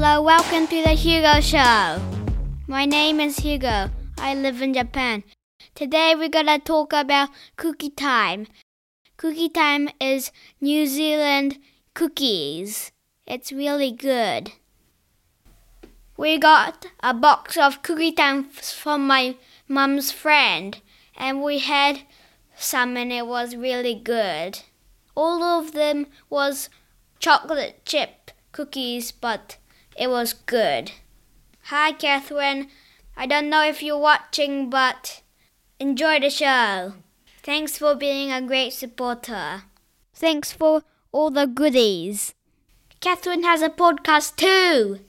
welcome to the Hugo Show. My name is Hugo. I live in Japan. Today we're gonna talk about cookie time. Cookie time is New Zealand cookies. It's really good. We got a box of cookie time from my mom's friend, and we had some, and it was really good. All of them was chocolate chip cookies, but it was good. Hi, Catherine. I don't know if you're watching, but enjoy the show. Thanks for being a great supporter. Thanks for all the goodies. Catherine has a podcast too.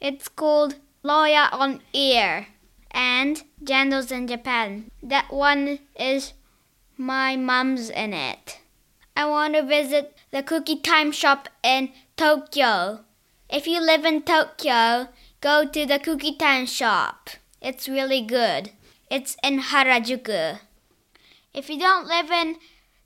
It's called Lawyer on Air and Jandals in Japan. That one is my mom's in it. I want to visit the cookie time shop in Tokyo. If you live in Tokyo, go to the cookie time shop. It's really good. It's in Harajuku. If you don't live in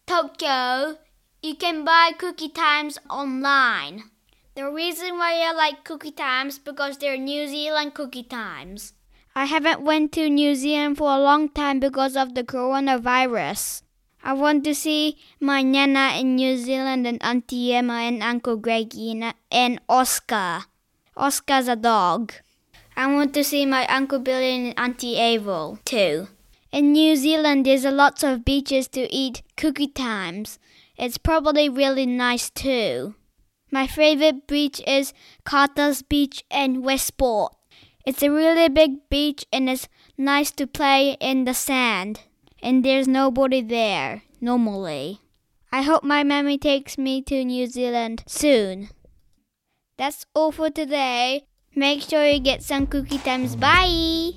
Tokyo, you can buy cookie times online. The reason why I like cookie times because they're New Zealand cookie times. I haven't went to New Zealand for a long time because of the coronavirus. I want to see my Nana in New Zealand and Auntie Emma and Uncle Greggy and, Oscar. Oscar's a dog. I want to see my Uncle Billy and Auntie Abel too. In New Zealand, there's a lots of beaches to eat cookie times. It's probably really nice too. My favorite beach is Carter's Beach in Westport. It's a really big beach and it's nice to play in the sand. And there's nobody there, normally. I hope my mommy takes me to New Zealand soon. That's all for today. Make sure you get some cookie times. Bye!